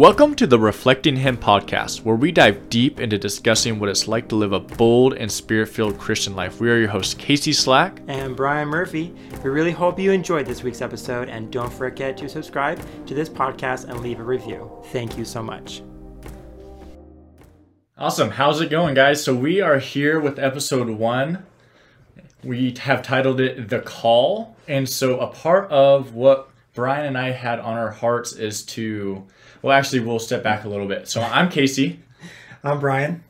Welcome to the Reflecting Him podcast, where we dive deep into discussing what it's like to live a bold and spirit filled Christian life. We are your hosts, Casey Slack and Brian Murphy. We really hope you enjoyed this week's episode, and don't forget to subscribe to this podcast and leave a review. Thank you so much. Awesome. How's it going, guys? So, we are here with episode one. We have titled it The Call. And so, a part of what Brian and I had on our hearts is to well, actually, we'll step back a little bit. So I'm Casey. I'm Brian.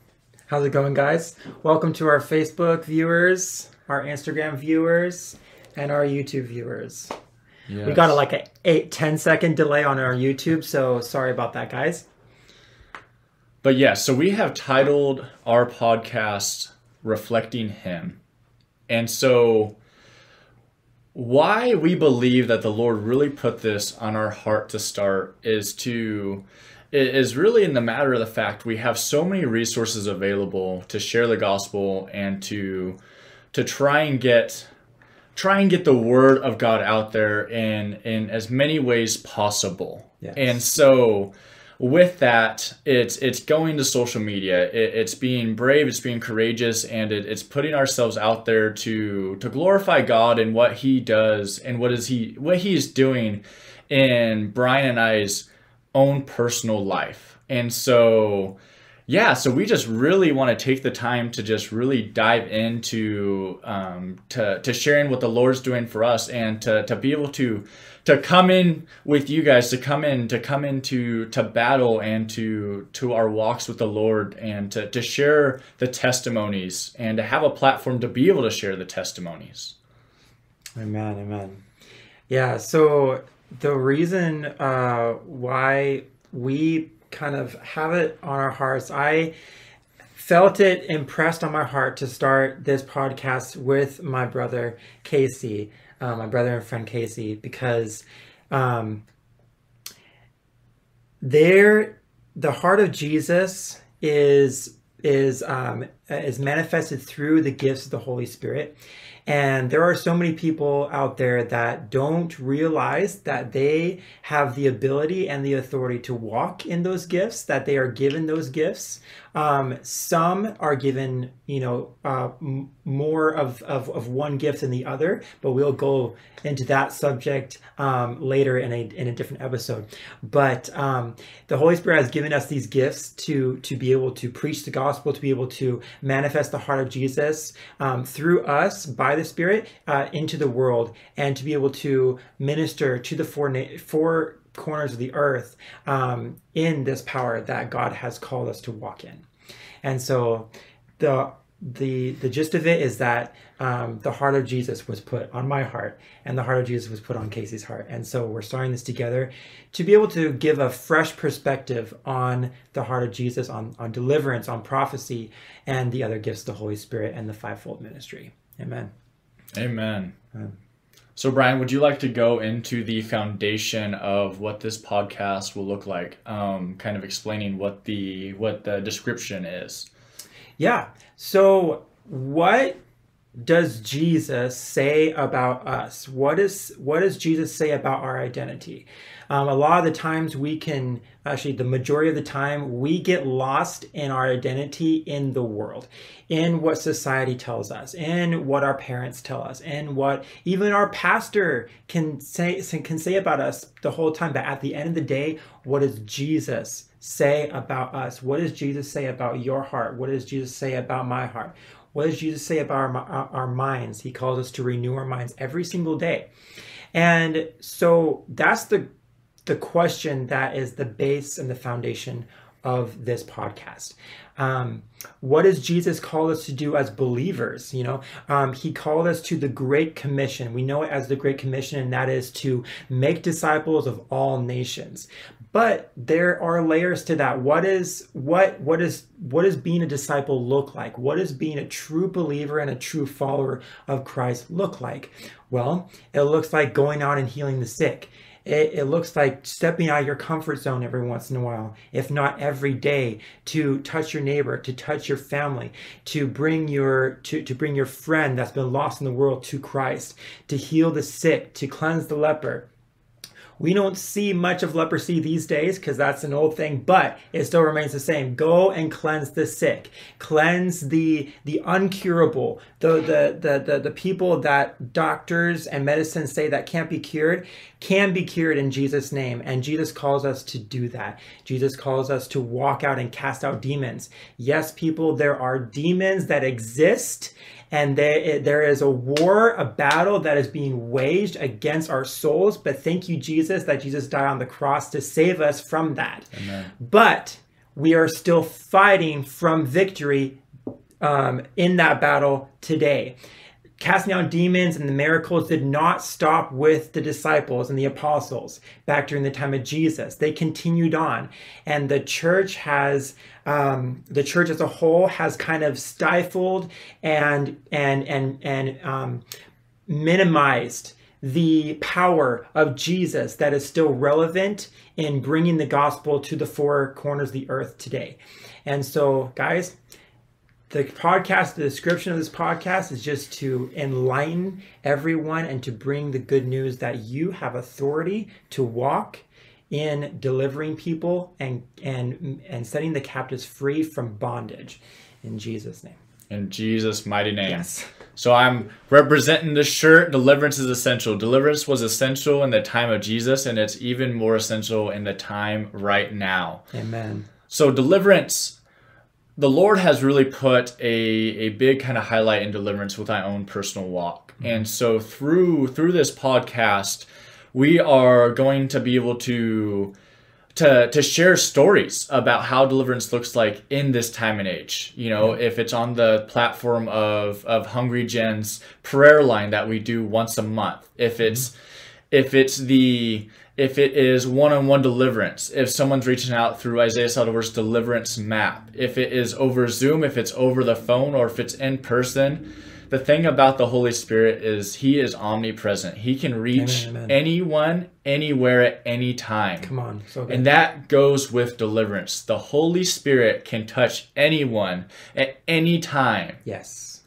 How's it going, guys? Welcome to our Facebook viewers, our Instagram viewers, and our YouTube viewers. Yes. We got a, like a 8 10 second delay on our YouTube, so sorry about that, guys. But yeah, so we have titled our podcast Reflecting Him. And so why we believe that the Lord really put this on our heart to start is to is really in the matter of the fact we have so many resources available to share the gospel and to to try and get try and get the word of God out there in in as many ways possible. Yes. And so with that, it's it's going to social media. It, it's being brave. It's being courageous, and it, it's putting ourselves out there to to glorify God and what He does and what is He what He's doing in Brian and I's own personal life. And so, yeah, so we just really want to take the time to just really dive into um, to to sharing what the Lord's doing for us and to to be able to to come in with you guys to come in to come into to battle and to to our walks with the lord and to, to share the testimonies and to have a platform to be able to share the testimonies. Amen amen. Yeah so the reason uh, why we kind of have it on our hearts i felt it impressed on my heart to start this podcast with my brother casey uh, my brother and friend Casey, because um, there, the heart of Jesus is is um, is manifested through the gifts of the Holy Spirit. And there are so many people out there that don't realize that they have the ability and the authority to walk in those gifts, that they are given those gifts. Um, some are given, you know, uh, m- more of, of, of one gift than the other, but we'll go into that subject um, later in a, in a different episode. But um, the Holy Spirit has given us these gifts to, to be able to preach the gospel, to be able to manifest the heart of Jesus um, through us by the Spirit uh, into the world, and to be able to minister to the four, na- four corners of the earth um, in this power that God has called us to walk in. And so the the the gist of it is that um, the heart of Jesus was put on my heart, and the heart of Jesus was put on Casey's heart, and so we're starting this together to be able to give a fresh perspective on the heart of Jesus, on on deliverance, on prophecy, and the other gifts of the Holy Spirit and the fivefold ministry. Amen. Amen. Amen. So, Brian, would you like to go into the foundation of what this podcast will look like? Um, kind of explaining what the what the description is. Yeah. So, what does Jesus say about us? What is what does Jesus say about our identity? Um, a lot of the times we can actually the majority of the time we get lost in our identity in the world, in what society tells us, in what our parents tell us, in what even our pastor can say can say about us the whole time. But at the end of the day, what does Jesus say about us? What does Jesus say about your heart? What does Jesus say about my heart? What does Jesus say about our, our minds? He calls us to renew our minds every single day. And so that's the the question that is the base and the foundation of this podcast. Um, what does Jesus call us to do as believers? You know, um, he called us to the Great Commission. We know it as the Great Commission, and that is to make disciples of all nations. But there are layers to that. What is what what is what does being a disciple look like? What does being a true believer and a true follower of Christ look like? Well, it looks like going out and healing the sick it, it looks like stepping out of your comfort zone every once in a while, if not every day, to touch your neighbor, to touch your family, to bring your to, to bring your friend that's been lost in the world to Christ, to heal the sick, to cleanse the leper We don't see much of leprosy these days because that's an old thing, but it still remains the same. Go and cleanse the sick, cleanse the the uncurable, the the the the, the people that doctors and medicine say that can't be cured can be cured in Jesus' name. And Jesus calls us to do that. Jesus calls us to walk out and cast out demons. Yes, people, there are demons that exist and there, there is a war, a battle that is being waged against our souls. But thank you, Jesus, that Jesus died on the cross to save us from that. Amen. But we are still fighting from victory um, in that battle today casting out demons and the miracles did not stop with the disciples and the apostles back during the time of Jesus. They continued on, and the church has um, the church as a whole has kind of stifled and and and and um, minimized the power of Jesus that is still relevant in bringing the gospel to the four corners of the earth today. And so, guys, the podcast, the description of this podcast is just to enlighten everyone and to bring the good news that you have authority to walk in delivering people and and and setting the captives free from bondage in Jesus name. In Jesus mighty name. Yes. So I'm representing the shirt deliverance is essential. Deliverance was essential in the time of Jesus and it's even more essential in the time right now. Amen. So deliverance the Lord has really put a, a big kind of highlight in deliverance with my own personal walk. Mm-hmm. And so through through this podcast, we are going to be able to to to share stories about how deliverance looks like in this time and age. You know, if it's on the platform of of Hungry Gen's prayer line that we do once a month, if it's mm-hmm. if it's the if it is one-on-one deliverance, if someone's reaching out through Isaiah Saldivar's deliverance map, if it is over Zoom, if it's over the phone, or if it's in person, the thing about the Holy Spirit is he is omnipresent. He can reach amen, amen. anyone, anywhere, at any time. Come on. So and that goes with deliverance. The Holy Spirit can touch anyone at any time. Yes.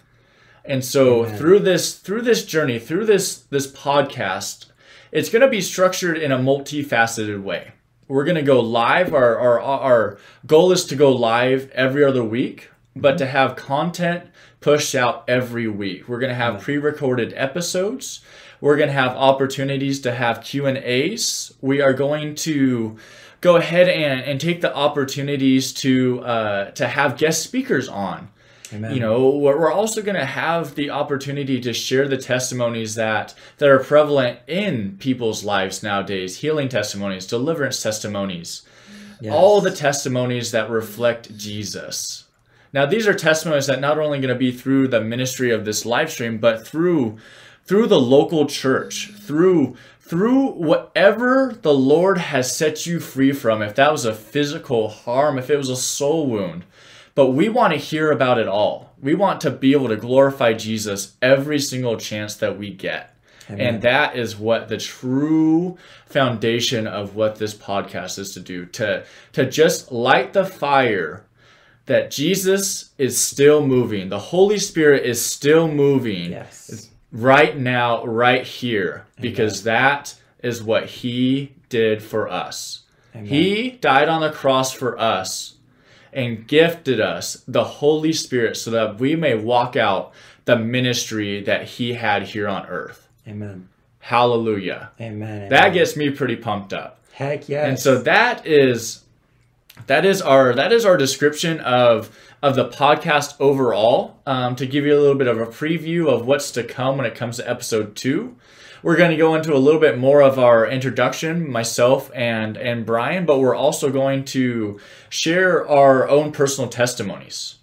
And so amen. through this through this journey, through this this podcast, it's going to be structured in a multifaceted way. We're going to go live. Our, our, our goal is to go live every other week, but to have content pushed out every week. We're going to have pre-recorded episodes. We're going to have opportunities to have Q&As. We are going to go ahead and, and take the opportunities to uh, to have guest speakers on. Amen. You know, we're also going to have the opportunity to share the testimonies that that are prevalent in people's lives nowadays, healing testimonies, deliverance testimonies, yes. all the testimonies that reflect Jesus. Now, these are testimonies that not only going to be through the ministry of this live stream, but through through the local church, through through whatever the Lord has set you free from, if that was a physical harm, if it was a soul wound, but we want to hear about it all. We want to be able to glorify Jesus every single chance that we get. Amen. And that is what the true foundation of what this podcast is to do to to just light the fire that Jesus is still moving. The Holy Spirit is still moving. Yes. Right now, right here, Amen. because that is what he did for us. Amen. He died on the cross for us and gifted us the Holy Spirit so that we may walk out the ministry that He had here on earth. Amen. Hallelujah. Amen. That gets me pretty pumped up. Heck yes. And so that is that is our that is our description of of the podcast overall. Um, to give you a little bit of a preview of what's to come when it comes to episode two. We're going to go into a little bit more of our introduction, myself and and Brian, but we're also going to share our own personal testimonies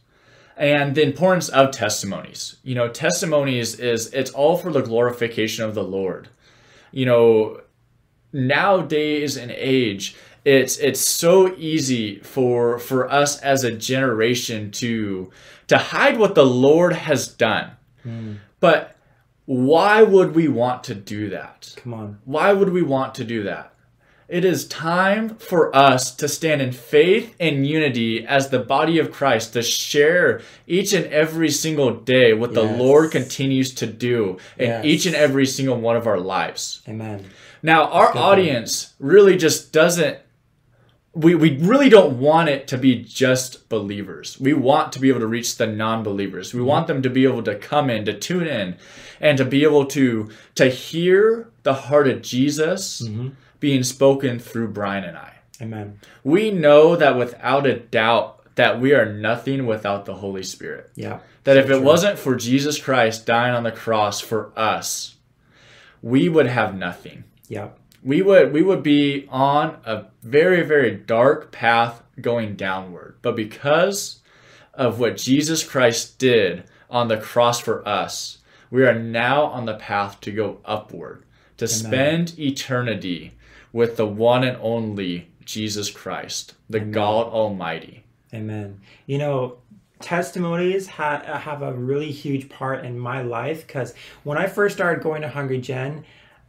and the importance of testimonies. You know, testimonies is it's all for the glorification of the Lord. You know, nowadays and age, it's it's so easy for for us as a generation to to hide what the Lord has done. Mm. But why would we want to do that? Come on. Why would we want to do that? It is time for us to stand in faith and unity as the body of Christ to share each and every single day what yes. the Lord continues to do in yes. each and every single one of our lives. Amen. Now, our audience really just doesn't we, we really don't want it to be just believers. We want to be able to reach the non-believers. We want them to be able to come in, to tune in, and to be able to to hear the heart of Jesus mm-hmm. being spoken through Brian and I. Amen. We know that without a doubt that we are nothing without the Holy Spirit. Yeah. That if it true. wasn't for Jesus Christ dying on the cross for us, we would have nothing. Yeah. We would we would be on a very very dark path going downward. But because of what Jesus Christ did on the cross for us, we are now on the path to go upward, to spend eternity with the one and only Jesus Christ, the God Almighty. Amen. You know, testimonies ha- have a really huge part in my life because when I first started going to Hungry Gen,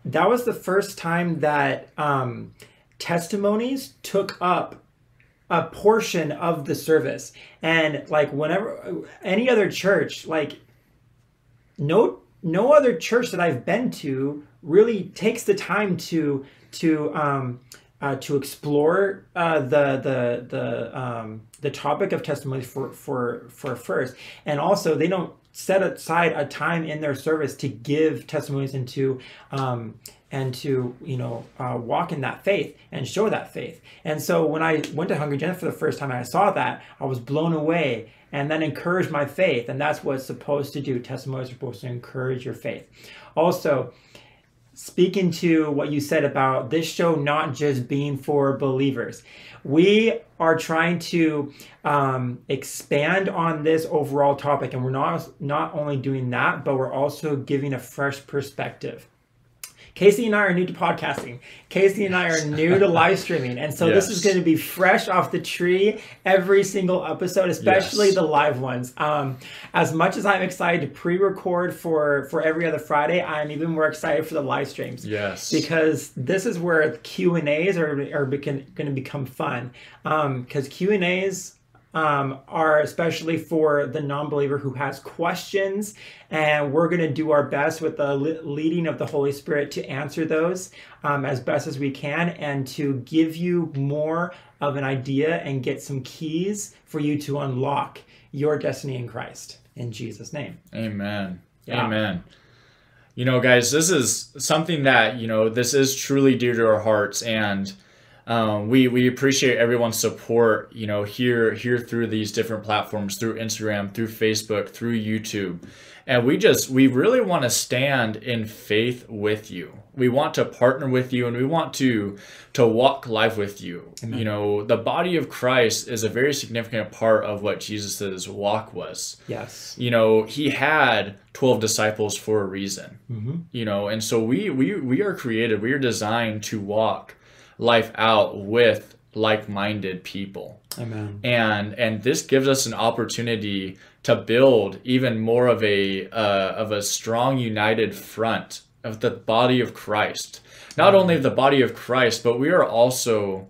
that was the first time that um, testimonies took up a portion of the service. And like whenever any other church, like no no other church that I've been to really takes the time to to um, uh, to explore uh, the the the um, the topic of testimonies for for for first, and also they don't set aside a time in their service to give testimonies and to um, and to you know uh, walk in that faith and show that faith. And so when I went to Hungry Gen for the first time I saw that, I was blown away and then encouraged my faith. And that's what it's supposed to do. Testimonies are supposed to encourage your faith. Also, speaking to what you said about this show not just being for believers. We are trying to um, expand on this overall topic and we're not not only doing that but we're also giving a fresh perspective Casey and I are new to podcasting. Casey and I are new to live streaming. And so this is going to be fresh off the tree every single episode, especially Yes. the live ones. Um, as much as I'm excited to pre-record for for every other Friday, I'm even more excited for the live streams Yes. because this is where Q and A's are are going to become fun. Because Q and A's um, are especially for the non-believer who has questions, and we're going to do our best with the leading of the Holy Spirit to answer those um, as best as we can, and to give you more of an idea and get some keys for you to unlock your destiny in Christ. In Jesus' name. Amen. Yeah. Amen. You know, guys, this is something that, you know, this is truly dear to our hearts and um, we we appreciate everyone's support, you know, here here through these different platforms, through Instagram, through Facebook, through YouTube. And we just we really want to stand in faith with you. We want to partner with you and we want to to walk life with you. You know, the body of Christ is a very significant part of what Jesus' walk was Yes. you know he had 12 disciples for a reason you know and so we we we are created we are designed to walk life out with like-minded people Amen. and and this gives us an opportunity to build even more of a uh, of a strong united front of the body of Christ not only the body of Christ but we are also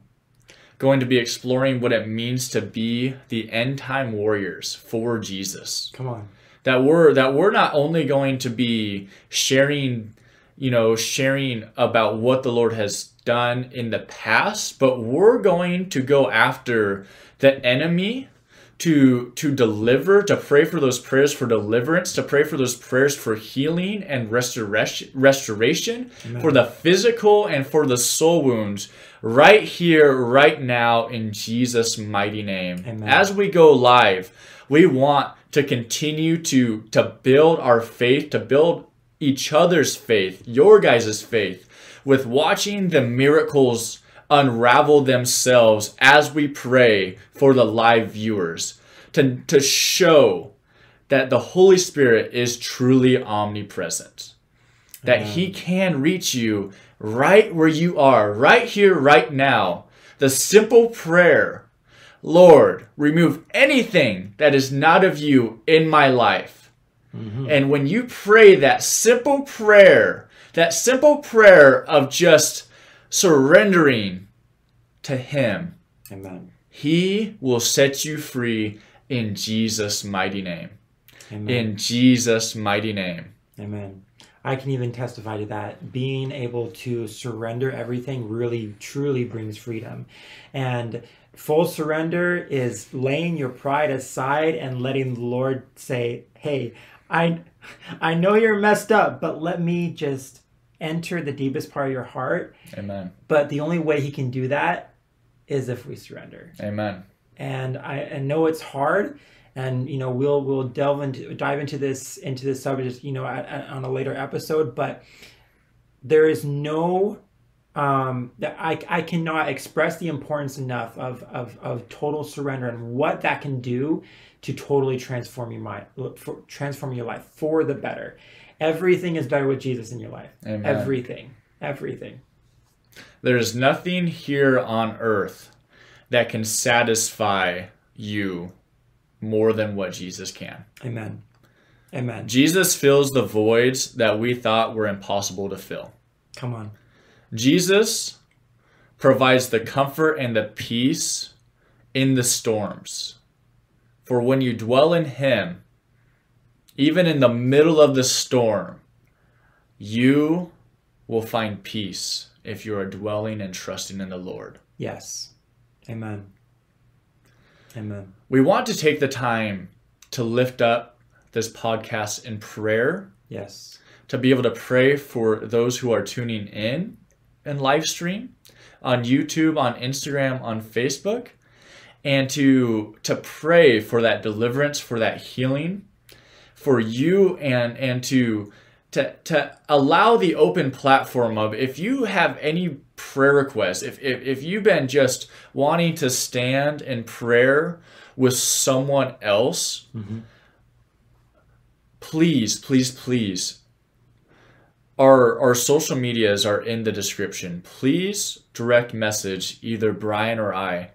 going to be exploring what it means to be the end time warriors for Jesus Come on. that we're that we're not only going to be sharing you know sharing about what the lord has done in the past but we're going to go after the enemy to to deliver to pray for those prayers for deliverance to pray for those prayers for healing and restoration restoration for the physical and for the soul wounds right here right now in Jesus mighty name Amen. as we go live we want to continue to to build our faith to build each other's faith your guys' faith with watching the miracles unravel themselves as we pray for the live viewers to, to show that the Holy Spirit is truly omnipresent. That mm. He can reach you right where you are, right here, right now. The simple prayer Lord, remove anything that is not of you in my life. Mm-hmm. And when you pray that simple prayer, that simple prayer of just surrendering to Him, Amen. He will set you free in Jesus' mighty name. Amen. In Jesus' mighty name. Amen. I can even testify to that. Being able to surrender everything really, truly brings freedom. And full surrender is laying your pride aside and letting the Lord say, Hey, I, I know you're messed up, but let me just enter the deepest part of your heart. Amen. But the only way He can do that is if we surrender. Amen. And I, I know it's hard and you know we'll we'll delve into dive into this into this subject you know at, at, on a later episode but there is no um that I, I cannot express the importance enough of, of of total surrender and what that can do to totally transform your mind for, transform your life for the better. Everything is better with jesus in your life. Amen. everything. Everything. There's nothing here on earth that can satisfy you more than what Jesus can. amen. Amen. Jesus fills the voids that we thought were impossible to fill. come on Jesus provides the comfort and the peace in the storms. For when you dwell in Him, even in the middle of the storm, you will find peace if you are dwelling and trusting in the Lord. yes. Amen. Amen. We want to take the time to lift up this podcast in prayer, yes. to be able to pray for those who are tuning in and live stream on YouTube, on Instagram, on Facebook, and to to pray for that deliverance, for that healing, for you and and to to to allow the open platform of if you have any prayer requests, if if, if you've been just wanting to stand in prayer with someone else, mm-hmm. please, please, please our our social medias are in the description. Please direct message either Brian or I,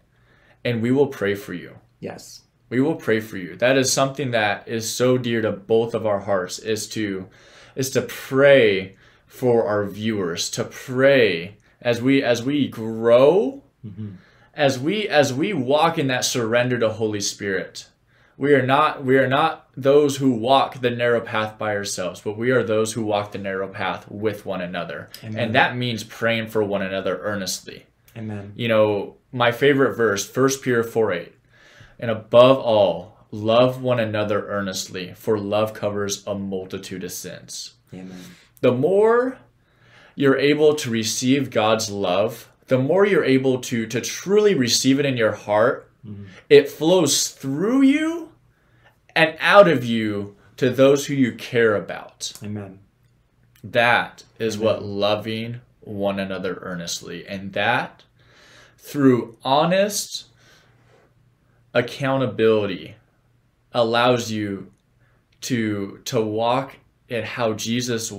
and we will pray for you. yes We will pray for you. That is something that is so dear to both of our hearts is to is to pray for our viewers, to pray as we as we grow, mm-hmm. as we as we walk in that surrender to Holy Spirit. We are not we are not those who walk the narrow path by ourselves, but we are those who walk the narrow path with one another. Amen. And that means praying for one another earnestly amen you know, my favorite verse, 1 Peter 4 8. And above all, love one another earnestly, for love covers a multitude of sins. amen The more you're able to receive God's love, the more you're able to, to truly receive it in your heart, mm-hmm. it flows through you and out of you to those who you care about. amen That is what loving one another earnestly. And that through honest accountability allows you to to walk in how Jesus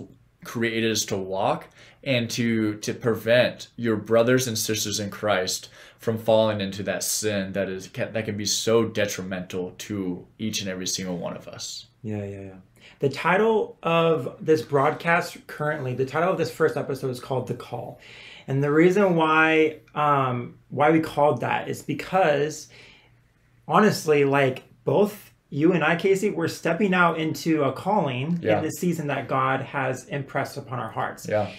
created us to walk and to to prevent your brothers and sisters in Christ from falling into that sin that is that can be so detrimental to each and every single one of us. Yeah, yeah, yeah. The title of this broadcast currently, the title of this first episode is called "The Call," and the reason why um, why we called that is because honestly, like both you and I, Casey, we're stepping out into a calling Yeah. in the season that God has impressed upon our hearts Yeah.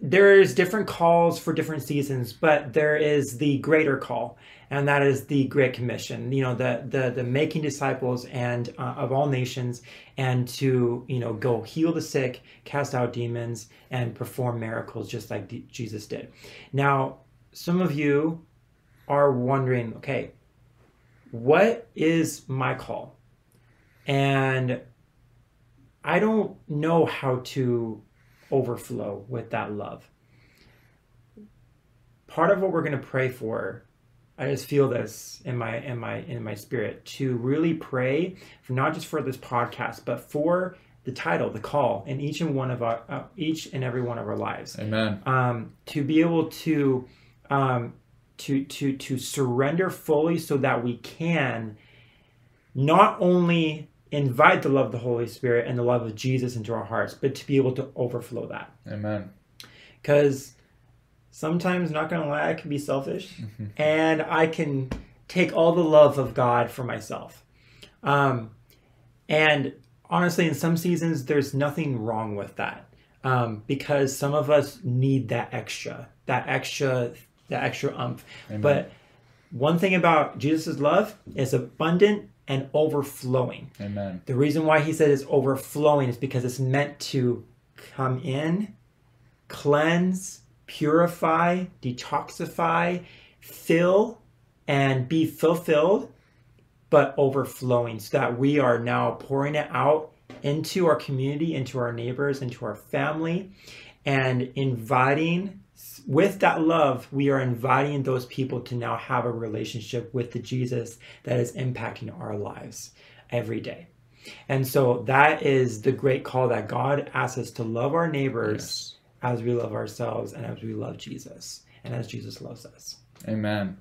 There's different calls for different seasons, but there is the greater call, and that is the Great Commission. You know, the the the making disciples and uh, of all nations, and to you know go heal the sick, cast out demons, and perform miracles just like Jesus did. Now, some of you are wondering, okay, what is my call? And I don't know how to overflow with that love. Part of what we're going to pray for, I just feel this in my in my in my spirit to really pray for not just for this podcast, but for the title, the call, in each and one of our uh, each and every one of our lives Amen. um, to be able to um, to to to surrender fully so that we can not only invite the love of the Holy Spirit and the love of Jesus into our hearts, but to be able to overflow that. Amen. Because sometimes, not gonna lie, I can be selfish, and I can take all the love of God for myself. Um, and honestly, in some seasons, there's nothing wrong with that. um, because some of us need that extra, that extra, that extra umph. Amen. But one thing about Jesus' love is abundant and overflowing. Amen. The reason why he said it's overflowing is because it's meant to come in, cleanse, purify, detoxify, fill, and be fulfilled, but overflowing so that we are now pouring it out into our community, into our neighbors, into our family, and inviting. With that love, we are inviting those people to now have a relationship with the Jesus that is impacting our lives every day. And so that is the great call that God asks us to love our neighbors Yes. as we love ourselves and as we love Jesus and as Jesus loves us. Amen.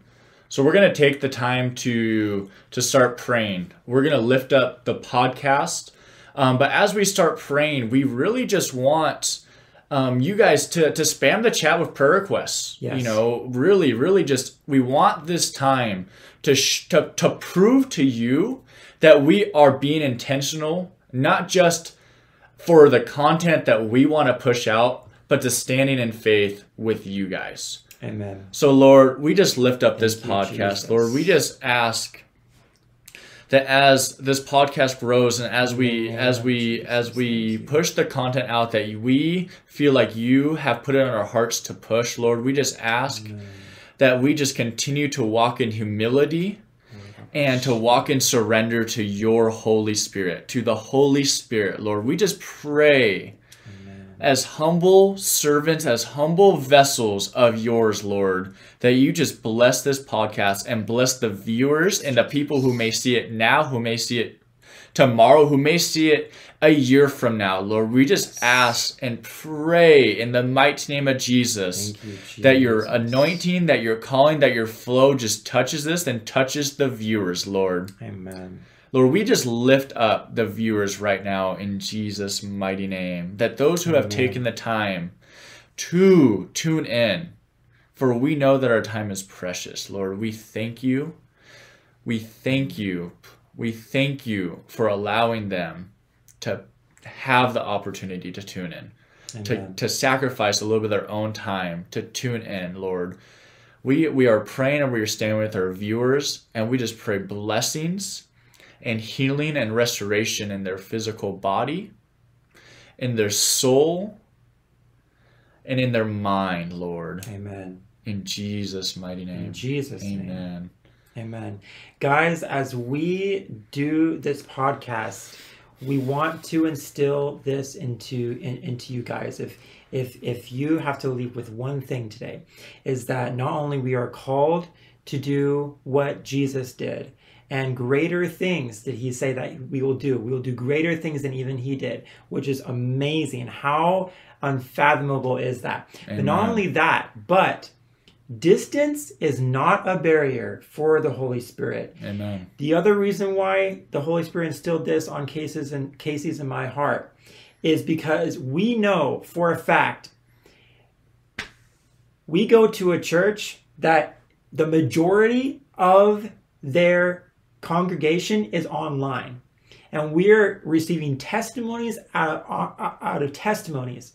So we're gonna take the time to to start praying. We're gonna lift up the podcast, um, but as we start praying, we really just want um, you guys to to spam the chat with prayer requests. Yes. You know, really, really, just we want this time to sh- to to prove to you that we are being intentional, not just for the content that we want to push out, but to standing in faith with you guys. Amen. So, Lord, we just lift up this Thank you, podcast. Jesus. Lord, we just ask that as this podcast grows and as we as we as we push the content out that we feel like you have put it on our hearts to push, Lord, we just ask that we just continue to walk in humility and to walk in surrender to your Holy Spirit, to the Holy Spirit, Lord. We just pray as humble servants, as humble vessels of yours, Lord, that you just bless this podcast and bless the viewers and the people who may see it now, who may see it tomorrow, who may see it a year from now, Lord. We just ask and pray in the mighty name of Jesus you, that your anointing, that your calling, that your flow just touches this and touches the viewers, Lord. Amen. Lord, we just lift up the viewers right now in Jesus' mighty name. That those who have Amen. taken the time to tune in, for we know that our time is precious. Lord, we thank you. We thank you. We thank you for allowing them to have the opportunity to tune in to, to sacrifice a little bit of their own time to tune in, Lord. We we are praying and we are standing with our viewers and we just pray blessings and healing and restoration in their physical body, in their soul, and in their mind, Lord. Amen. In Jesus' mighty name. In name. Jesus' name. Amen. Amen. Guys, as we do this podcast, we want to instill this into in, into you guys. If if if you have to leave with one thing today, is that not only we are called to do what Jesus did, and greater things did he say that we will do. We will do greater things than even he did, which is amazing. How unfathomable is that? But not only that, but distance is not a barrier for the Holy Spirit. Amen. The other reason why the Holy Spirit instilled this on Casey's and Casey's in my heart is because we know for a fact we go to a church that the majority of their congregation is online and we're receiving testimonies out of, out of testimonies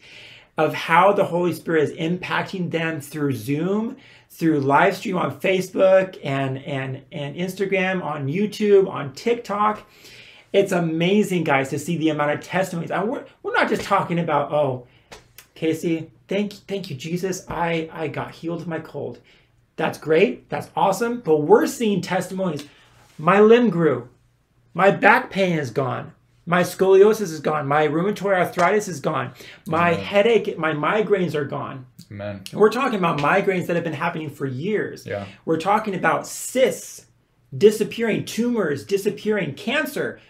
of how the Holy Spirit is impacting them through Zoom, through live stream on Facebook and and and Instagram, on YouTube, on TikTok. It's amazing, guys, to see the amount of testimonies. And we're, we're not just talking about, oh, Casey, thank thank you, Jesus. I I got healed of my cold. That's great. That's awesome. But we're seeing testimonies. My limb grew. My back pain is gone. My scoliosis is gone. My rheumatoid arthritis is gone. My Amen. headache, my migraines are gone. Amen. And we're talking about migraines that have been happening for years. Yeah. We're talking about cysts disappearing, tumors disappearing, cancer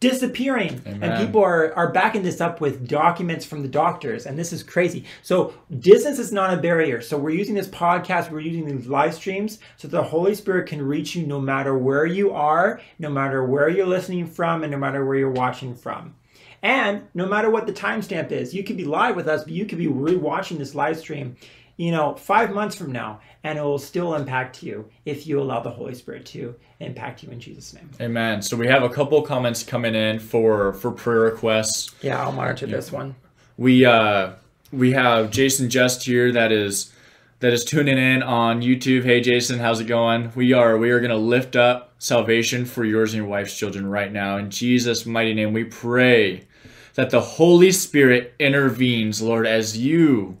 disappearing. And people are, are backing this up with documents from the doctors. And this is crazy. So distance is not a barrier. So we're using this podcast, we're using these live streams so the Holy Spirit can reach you no matter where you are, no matter where you're listening from, and no matter where you're watching from. And no matter what the timestamp is, you could be live with us, but you could be rewatching this live stream, you know, five months from now, and it will still impact you if you allow the Holy Spirit to impact you in Jesus' name. Amen. So we have a couple comments coming in for for prayer requests. Yeah, I'll monitor this one. we uh, we have Jason Just here that is that is tuning in on YouTube. Hey Jason, how's it going? We are we are gonna lift up salvation for yours and your wife's children right now. In Jesus' mighty name, we pray that the Holy Spirit intervenes, Lord, as you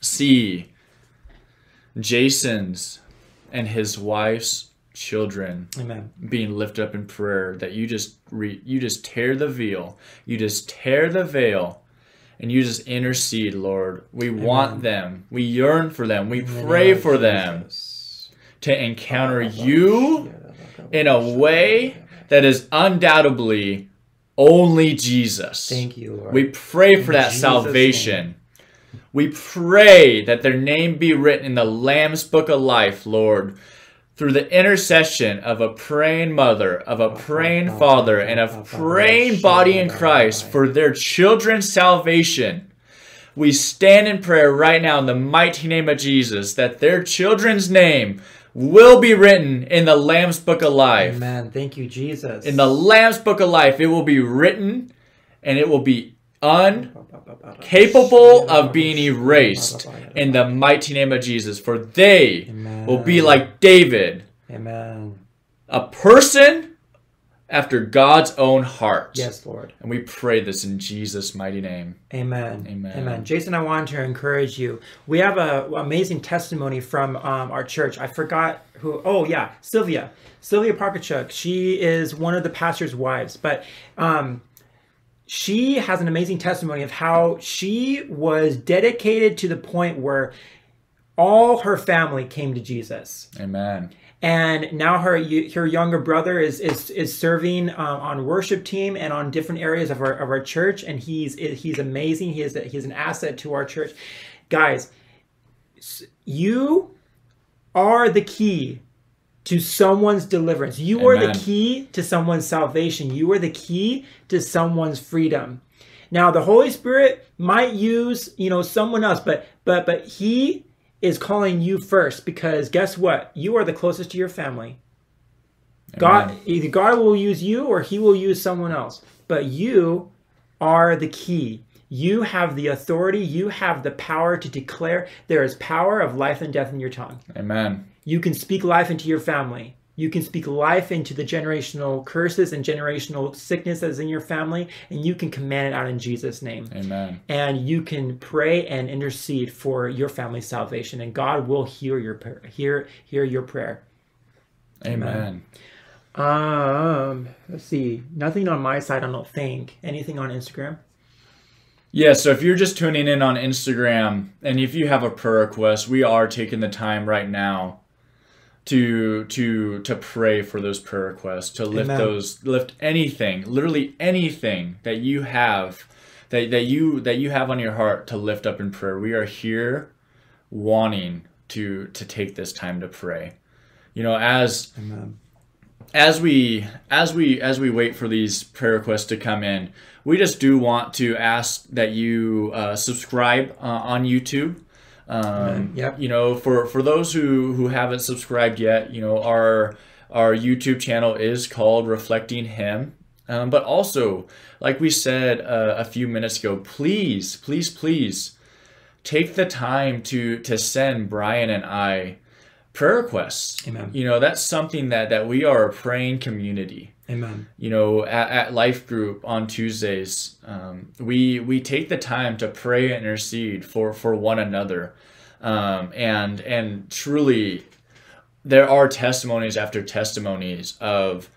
see Jason's and his wife's children Amen. being lifted up in prayer that you just re, you just tear the veil. You just tear the veil and you just intercede lord. We want them. We yearn for them. We pray for them to encounter you in a way that is undoubtedly only jesus. Thank you, Lord. we pray for In that Jesus' salvation. We pray that their name be written in the Lamb's Book of Life, Lord, through the intercession of a praying mother, of a praying father, and a praying body in Christ for their children's salvation. We stand in prayer right now in the mighty name of Jesus that their children's name will be written in the Lamb's Book of Life. Amen. Thank you, Jesus. In the Lamb's Book of Life, it will be written and it will be uncapable of being erased in the mighty name of Jesus. For they will be like David, Amen. a person after God's own heart. Yes, Lord. And we pray this in Jesus' mighty name. Amen. Amen. Amen. Jason, I wanted to encourage you. We have a amazing testimony from um, our church. I forgot who. Oh yeah, Sylvia. Sylvia Parkachuk. She is one of the pastor's wives, but um, she has an amazing testimony of how she was dedicated to the point where all her family came to Jesus. Amen. and now her her younger brother is is is serving um, on worship team and on different areas of our of our church. And he's he's amazing. He is he's an asset to our church. Guys you are the key to someone's deliverance. You are the key to someone's salvation. You are the key to someone's freedom. Now the holy spirit might use you know someone else but but but he is calling you first because guess what? You are the closest to your family. God either god will use you or he will use someone else. But you are the key. You have the authority. You have the power to declare there is power of life and death in your tongue. Amen. You can speak life into your family. You can speak life into the generational curses and generational sickness that is in your family, and you can command it out in Jesus' name. Amen. And you can pray and intercede for your family's salvation, and God will hear your prayer, hear hear your prayer. Amen. Um, let's see. Nothing on my side, I don't think. Anything on Instagram? Yeah, so if you're just tuning in on Instagram and if you have a prayer request, we are taking the time right now to to to pray for those prayer requests, to lift Amen. those lift anything, literally anything that you have that, that you that you have on your heart to lift up in prayer. We are here wanting to to take this time to pray. You know, as Amen. as we as we as we wait for these prayer requests to come in we just do want to ask that you uh, subscribe uh, on youtube um, Yep. you know for for those who who haven't subscribed yet you know our our youtube channel is called reflecting him um, but also like we said uh, a few minutes ago please please please take the time to to send brian and i prayer requests Amen. you know that's something that that we are a praying community Amen. you know at, at life group on tuesdays um, we we take the time to pray and intercede for for one another um, and and truly there are testimonies after testimonies of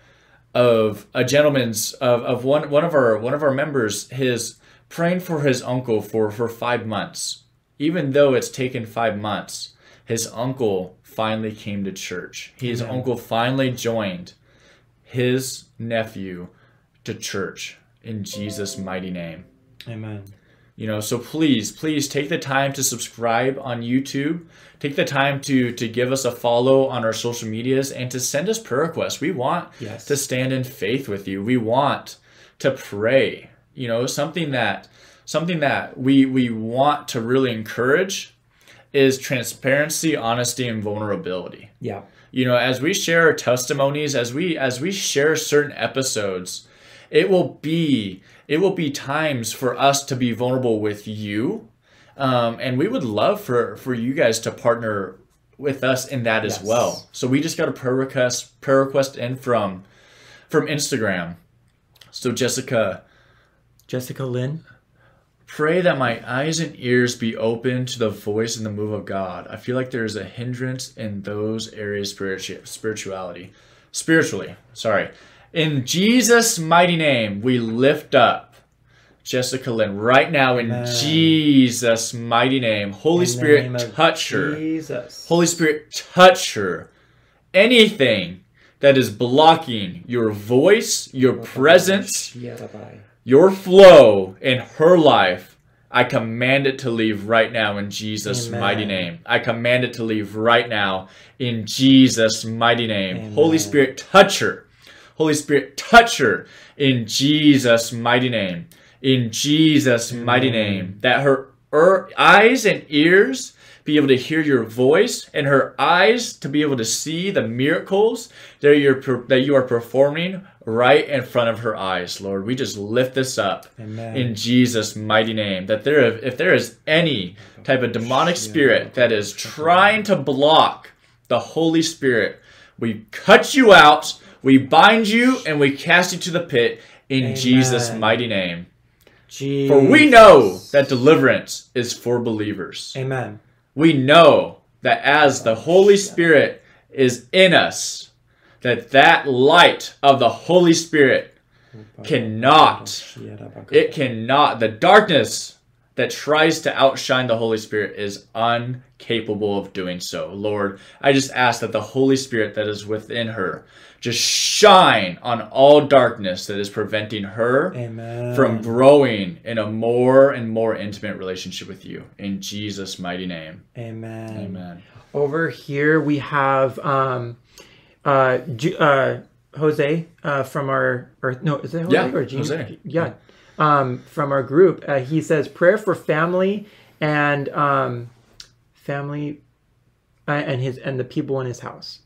of a gentleman's of, of one one of our one of our members his praying for his uncle for for five months even though it's taken five months his uncle finally came to church his Amen. uncle finally joined his nephew to church in jesus mighty name Amen. you know so please please take the time to subscribe on youtube take the time to to give us a follow on our social medias and to send us prayer requests we want Yes. to stand in faith with you we want to pray you know something that something that we we want to really encourage is transparency honesty and vulnerability Yeah. You know as we share our testimonies as we as we share certain episodes it will be it will be times for us to be vulnerable with you. Um, and we would love for for you guys to partner with us in that as well. So we just got a prayer request prayer request in from from instagram. So jessica. Jessica Lynn. Pray that my eyes and ears be open to the voice and the move of god. I feel like there's a hindrance in those areas spiritu- spirituality spiritually sorry. In jesus mighty name we lift up jessica lynn right now in Amen. jesus mighty name. Holy In spirit touch her. Jesus. holy spirit touch her. Anything that is blocking your voice your presence your flow in her life, I command it to leave right now in Jesus' Amen. mighty name. I command it to leave right now in Jesus' mighty name. Amen. Holy Spirit, touch her. Holy Spirit, touch her in Jesus' mighty name. In Jesus' mighty name. That her, her eyes and ears be able to hear your voice and her eyes to be able to see the miracles that you're per- that you are performing right in front of her eyes lord we just lift this up Amen. in jesus mighty name that there if there is any type of demonic spirit that is trying to block the holy spirit we cut you out we bind you and we cast you to the pit in Amen. jesus mighty name Jesus. for we know that deliverance is for believers Amen. we know that as the Holy Spirit is in us, that that light of the Holy Spirit cannot, it cannot, the darkness that tries to outshine the Holy Spirit is incapable of doing so. Lord, I just ask that the Holy Spirit that is within her just shine on all darkness that is preventing her Amen. from growing in a more and more intimate relationship with you. In Jesus' mighty name. Amen. Amen. Over here we have um, uh, uh, Jose uh, from our or no is it Jose Yeah, or Jean? Jose. Yeah, um, from our group. Uh, he says prayer for family and um, family uh, and his and the people in his house.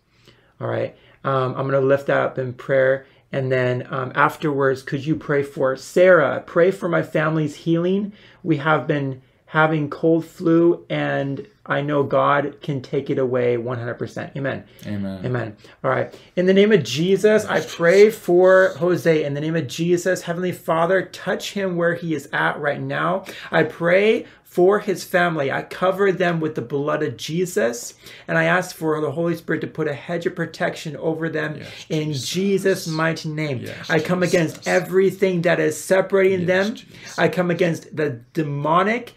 All right, um, I'm gonna lift that up in prayer. And then um, afterwards, could you pray for Sarah? Pray for my family's healing. We have been having cold flu, and I know God can take it away 100%. Amen. Amen. Amen. All right. In the name of Jesus, I pray for Jose. In the name of Jesus, Heavenly Father, touch him where he is at right now. I pray for his family. I cover them with the blood of Jesus. And I ask for the Holy Spirit to put a hedge of protection over them Yes, in Jesus. Jesus' mighty name. Yes, I come Jesus. against everything that is separating Yes, them. Jesus. I come against the demonic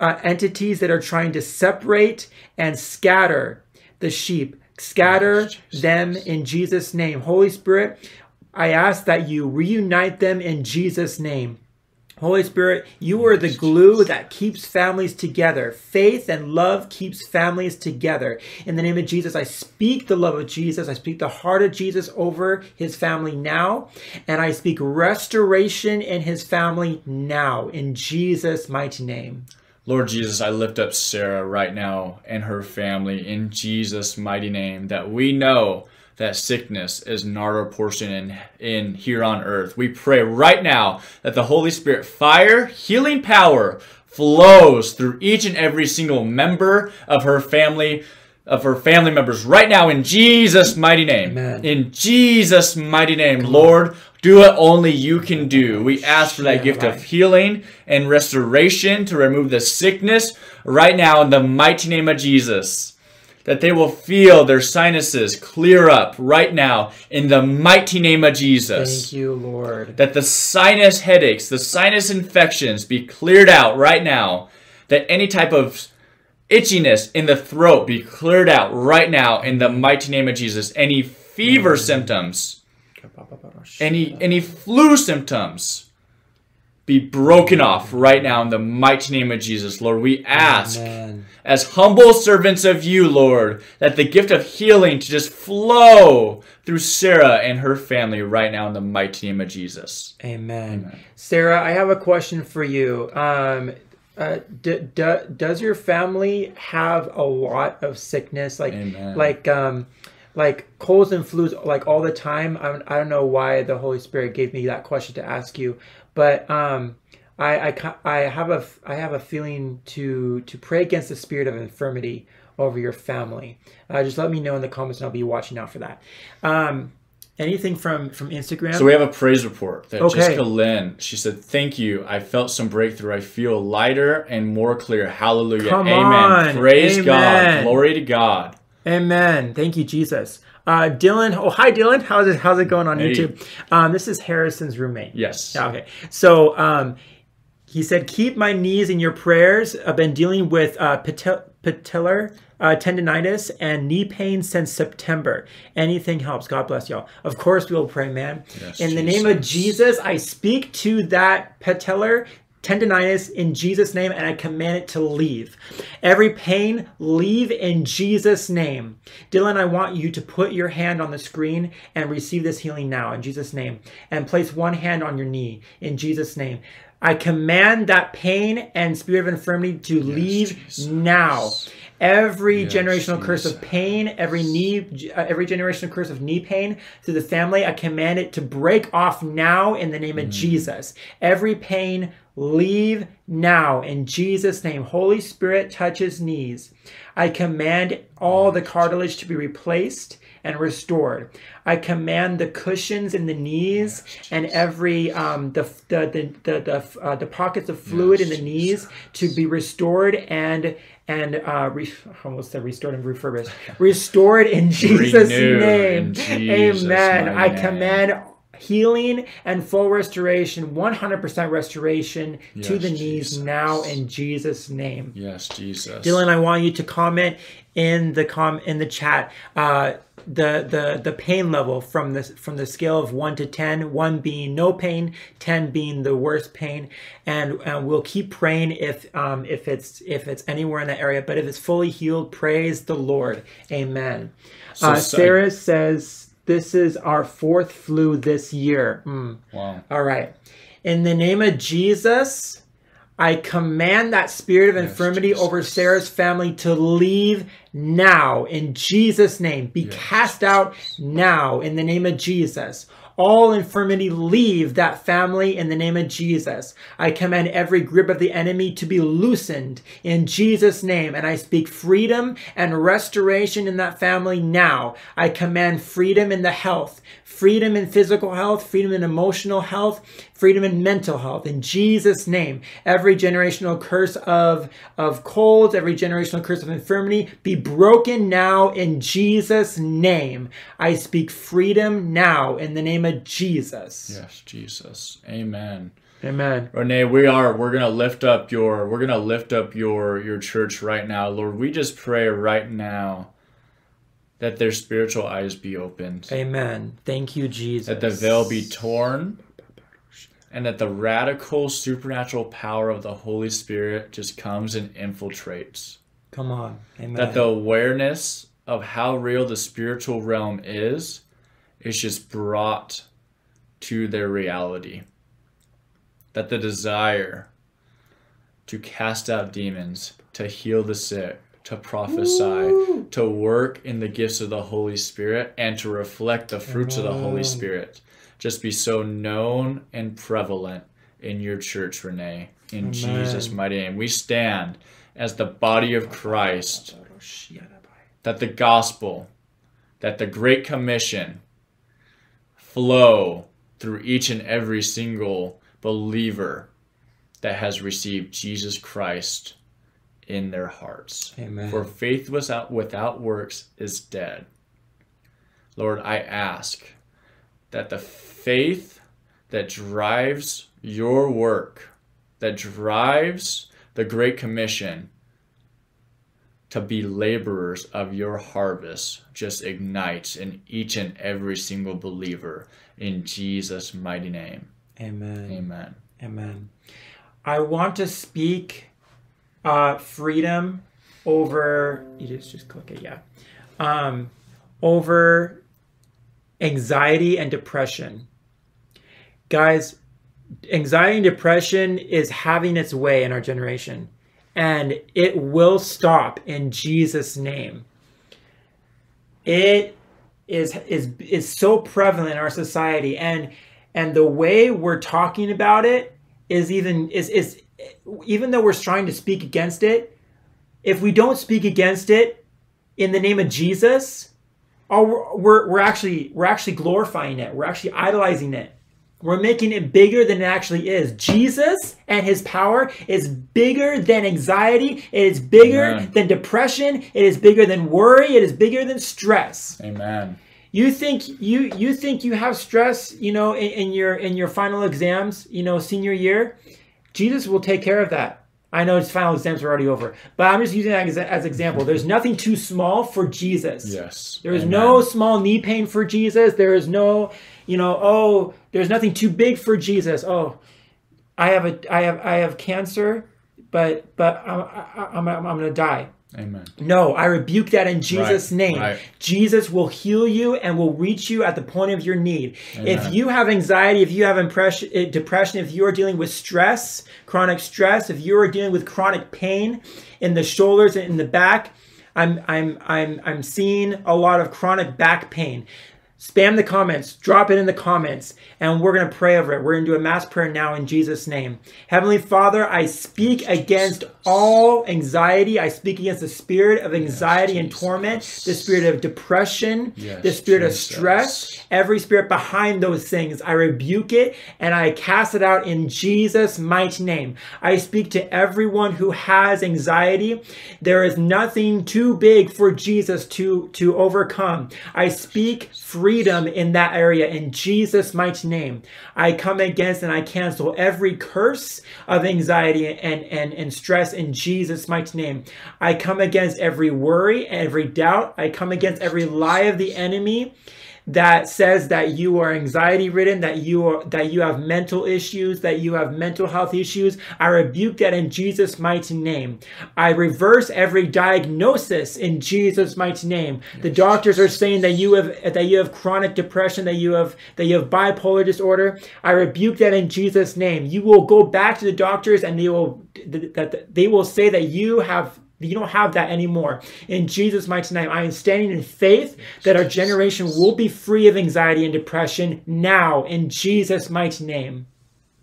uh, entities that are trying to separate and scatter the sheep. Scatter them in Jesus' name. Holy Spirit, I ask that you reunite them in Jesus' name. Holy Spirit, you are the glue that keeps families together. Faith and love keeps families together. In the name of Jesus, I speak the love of Jesus. I speak the heart of Jesus over his family now. And I speak restoration in his family now. In Jesus' mighty name. Lord Jesus, I lift up Sarah right now and her family in Jesus' mighty name that we know that sickness is not our portion in, in here on earth. We pray right now that the Holy Spirit fire, healing power flows through each and every single member of her family of her family members right now in Jesus mighty name. Amen. In Jesus mighty name, Lord, do what only you can do. We ask for that gift of healing and restoration to remove the sickness right now in the mighty name of Jesus. That they will feel their sinuses clear up right now in the mighty name of Jesus. Thank you, Lord. That the sinus headaches, the sinus infections be cleared out right now. That any type of itchiness in the throat be cleared out right now in the mighty name of Jesus. Any fever mm. symptoms, any any flu symptoms be broken off right now in the mighty name of Jesus. Lord, we ask Amen. as humble servants of you, Lord, that the gift of healing to just flow through Sarah and her family right now in the mighty name of Jesus. Amen. Sarah, I have a question for you. Um, uh, d- d- does your family have a lot of sickness? Like, Amen. like, um, like colds and flus like all the time. I, I don't know why the Holy Spirit gave me that question to ask you, but um, I, I, I have a I have a feeling to to pray against the spirit of infirmity over your family. Uh, just let me know in the comments, and I'll be watching out for that. Um, anything from from Instagram? So we have a praise report that Okay. Jessica Lynn. She said, "Thank you. I felt some breakthrough. I feel lighter and more clear. Hallelujah. Come Amen. on. Praise Amen. God. Glory to God." Amen. Thank you, Jesus. Uh, Dylan. Oh, hi, Dylan. How's it How's it going on Hey. YouTube? Um, this is Harrison's roommate. Yes. Okay. So um, he said, "Keep my knees in your prayers. I've been dealing with uh, patil- patellar uh, tendonitis and knee pain since September. Anything helps. God bless y'all. Of course, we will pray, man. Yes, in the name of. Jesus, I speak to that patellar." Tendonitis in Jesus' name, and I command it to leave. Every pain, leave in Jesus' name. Dylan, I want you to put your hand on the screen and receive this healing now in Jesus' name. And place one hand on your knee in Jesus' name. I command that pain and spirit of infirmity to leave Jesus. now. Every Yes, generational curse of pain, every knee, uh, every generational curse of knee pain to the family, I command it to break off now in the name Mm. of Jesus. Every pain, leave now in Jesus' name. Holy Spirit, touch his knees. I command all the cartilage to be replaced and restored. I command the cushions in the knees and every um, the the the the the, uh, the pockets of fluid Yes, in the knees to be restored and and uh, re- almost said restored and refurbished. Restored in Jesus' Renewed name. in Jesus' Amen. I name. command healing and full restoration, 100% restoration to the knees Jesus. now in Jesus' name. Yes, Jesus. Dylan, I want you to comment in the com in the chat uh, the the the pain level from this from the scale of one to ten, one being no pain, ten being the worst pain, and, and we'll keep praying if um, if it's if it's anywhere in that area, but if it's fully healed, praise the Lord, Amen. So uh, Sarah says this is our fourth flu this year. Mm. Wow. All right. In the name of Jesus, I command that spirit of infirmity Jesus. over Sarah's family to leave now in Jesus' name. Be cast out now in the name of Jesus. All infirmity leave that family in the name of Jesus. I command every grip of the enemy to be loosened in Jesus' name. And I speak freedom and restoration in that family now. I command freedom in the health, freedom in physical health, freedom in emotional health, freedom in mental health. In Jesus' name, every generational curse of, of colds, every generational curse of infirmity be broken now in Jesus' name. I speak freedom now in the name of Jesus. Yes, Jesus. Amen. Amen. Renee, we are we're gonna lift up your we're gonna lift up your your church right now, Lord. We just pray right now that their spiritual eyes be opened, Amen. Thank you, Jesus. that the veil be torn, and that the radical supernatural power of the Holy Spirit just comes and infiltrates. Come on. Amen. That the awareness of how real the spiritual realm is is just brought to their reality. That the desire to cast out demons, to heal the sick, to prophesy, to work in the gifts of the Holy Spirit, and to reflect the fruits of the Holy Spirit just be so known and prevalent in your church, Renee. In Amen. Jesus' mighty name. We stand as the body of Christ, that the gospel, that the Great Commission flow through each and every single believer that has received Jesus Christ in their hearts. Amen. For faith without, without works is dead. Lord, I ask that the faith that drives your work, that drives the Great Commission to be laborers of your harvest, just ignites in each and every single believer in Jesus' mighty name. Amen. Amen. Amen. I want to speak uh, freedom over. You just just click it, yeah. Um, over anxiety and depression, guys. Anxiety and depression is having its way in our generation, and it will stop in Jesus' name. It is is is so prevalent in our society and and the way we're talking about it is even is is even though we're trying to speak against it if we don't speak against it in the name of Jesus oh we're, we're, we're actually we're actually glorifying it we're actually idolizing it we're making it bigger than it actually is. Jesus and his power is bigger than anxiety. It is bigger Amen. than depression. It is bigger than worry. It is bigger than stress. Amen. You think you you think you have stress, you know, in, in your in your final exams, you know, senior year. Jesus will take care of that. I know his final exams are already over, but I'm just using that as, as example. There's nothing too small for Jesus. Yes. There is Amen. no small knee pain for Jesus. There is no, you know, oh, there's nothing too big for Jesus. Oh, I have a, I have, I have cancer, but, but I'm, I- I'm, I'm, I'm gonna die. Amen. No, I rebuke that in Jesus' Right, name. right. Jesus will heal you and will reach you at the point of your need. If you have anxiety, if you have impression, eh, depression, if you are dealing with stress, chronic stress, if you are dealing with chronic pain in the shoulders and in the back, I'm I'm I'm I'm seeing a lot of chronic back pain. Spam the comments, drop it in the comments, and we're going to pray over it. We're going to do a mass prayer now in Jesus' name. Heavenly Father, I speak against all anxiety. I speak against the spirit of anxiety and torment, the spirit of depression, Yes, the spirit of stress, every spirit behind those things. I rebuke it and I cast it out in Jesus' mighty name. I speak to everyone who has anxiety. There is nothing too big for Jesus to, to overcome. I speak freedom in that area in Jesus' mighty name. I come against and I cancel every curse of anxiety and, and, and stress in Jesus' mighty name. I come against every worry, every doubt. I come against every lie of the enemy that says that you are anxiety ridden that you are that you have mental issues that you have mental health issues i rebuke that in jesus mighty name. I reverse every diagnosis in jesus mighty name. The doctors are saying that you have that you have chronic depression that you have that you have bipolar disorder. I rebuke that in jesus name. You will go back to the doctors and they will that they will say that you have you don't have that anymore. In Jesus' mighty name, I am standing in faith that our generation will be free of anxiety and depression now, in Jesus' mighty name.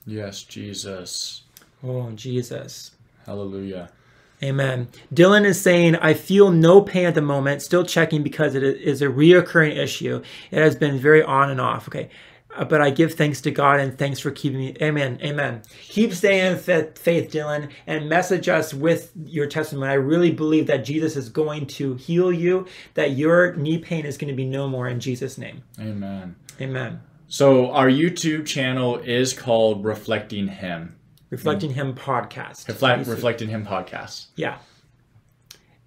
Yes, Jesus. Oh, Jesus. Hallelujah. Amen. Dylan is saying, I feel no pain at the moment, still checking because it is a reoccurring issue. It has been very on and off. Okay. Uh, But I give thanks to God and thanks for keeping me. Amen. Amen. Keep staying in faith, Dylan, and message us with your testimony. I really believe that Jesus is going to heal you, that your knee pain is going to be no more in Jesus' name. Amen. Amen. So our YouTube channel is called Reflecting Him. Reflecting Him podcast. Reflect, Reflecting Him podcast. Yeah.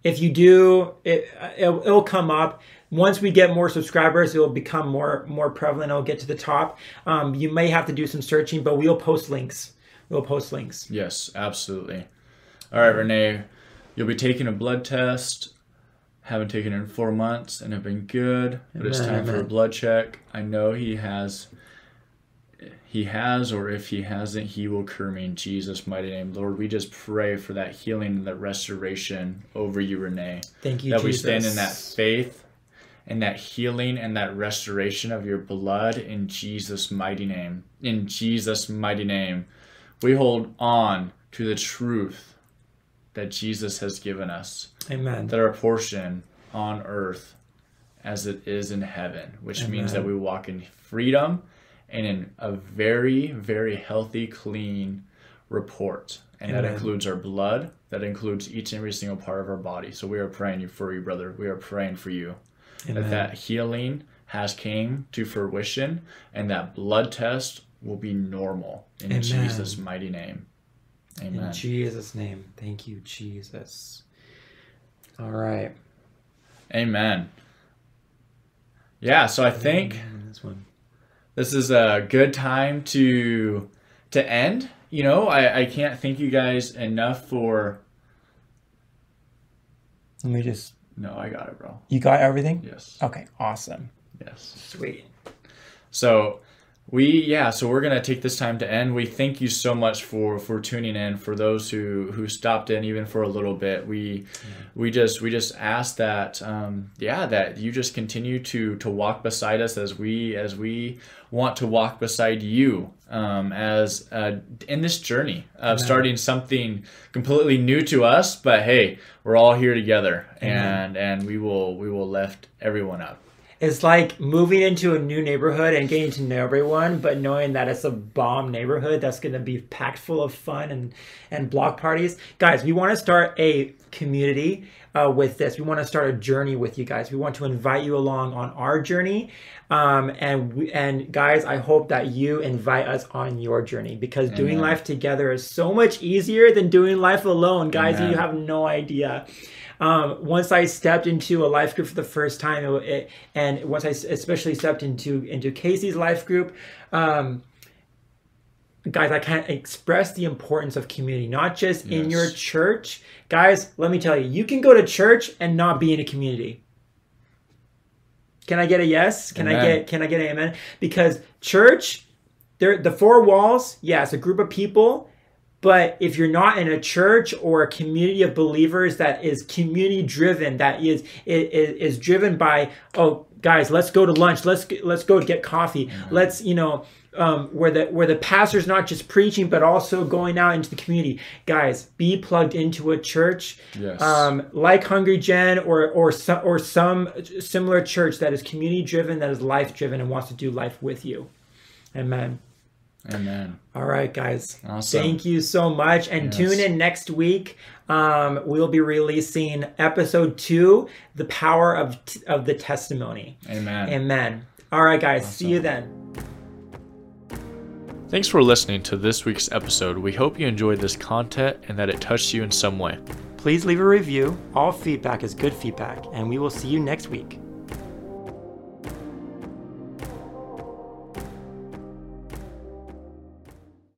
If you do, it, it'll, it'll come up. Once we get more subscribers, it will become more more prevalent. It'll get to the top. Um, you may have to do some searching, but we'll post links. We'll post links. Yes, absolutely. All right, Renee, you'll be taking a blood test. Haven't taken it in four months and have been good, but it's time for a blood check. I know he has. He has, or if he hasn't, he will cure me in Jesus' mighty name. Lord, we just pray for that healing and that restoration over you, Renee. Thank you, that we stand in that faith and that healing and that restoration of your blood in Jesus' mighty name. In Jesus' mighty name, we hold on to the truth that Jesus has given us, Amen. that our portion on earth as it is in heaven, which means that we walk in freedom and in a very, very healthy, clean report. And that includes our blood, that includes each and every single part of our body. So we are praying you for you, brother. We are praying for you Amen. that that healing has came to fruition and that blood test will be normal in Amen. Jesus' mighty name. Amen. In Jesus' name. Thank you, Jesus. All right. Amen. Yeah, so I think This one. this is a good time to to end. You know, I, I can't thank you guys enough for Let me just. No, I got it, bro. You got everything? Yes. Okay. Awesome. Yes. Sweet. So we yeah so we're gonna take this time to end. We thank you so much for for tuning in. For those who who stopped in even for a little bit we we just we just ask that um yeah that you just continue to to walk beside us as we as we want to walk beside you um as uh in this journey of starting something completely new to us but hey we're all here together and and we will we will lift everyone up It's like moving into a new neighborhood and getting to know everyone, but knowing that it's a bomb neighborhood that's going to be packed full of fun and, and block parties. Guys, we want to start a community uh, with this. We want to start a journey with you guys. We want to invite you along on our journey. Um, and we, and guys, I hope that you invite us on your journey because doing life together is so much easier than doing life alone. Guys, Amen. you have no idea um, once I stepped into a life group for the first time, it, it- and once I especially stepped into into Casey's life group, um, guys, I can't express the importance of community, not just in your church. Guys, let me tell you, you can go to church and not be in a community. Can I get a yes? Can I get can I get an amen? Because church, there the four walls, yeah, a group of people, but if you're not in a church or a community of believers that is community driven, that is is, is driven by oh guys, let's go to lunch, let's let's go get coffee, let's you know um, where the where the pastor's not just preaching but also going out into the community. Guys, be plugged into a church, Yes. um, like Hungry Gen or or some or some similar church that is community driven, that is life driven, and wants to do life with you. Amen. Amen All right, guys. Awesome. Thank you so much. And Yes. tune in next week. Um, we'll be releasing episode two, The Power of, of the Testimony. amen Amen. All right, guys. See you then. Thanks for listening to this week's episode. We hope you enjoyed this content and that it touched you in some way. Please leave a review. All feedback is good feedback. And we will see you next week.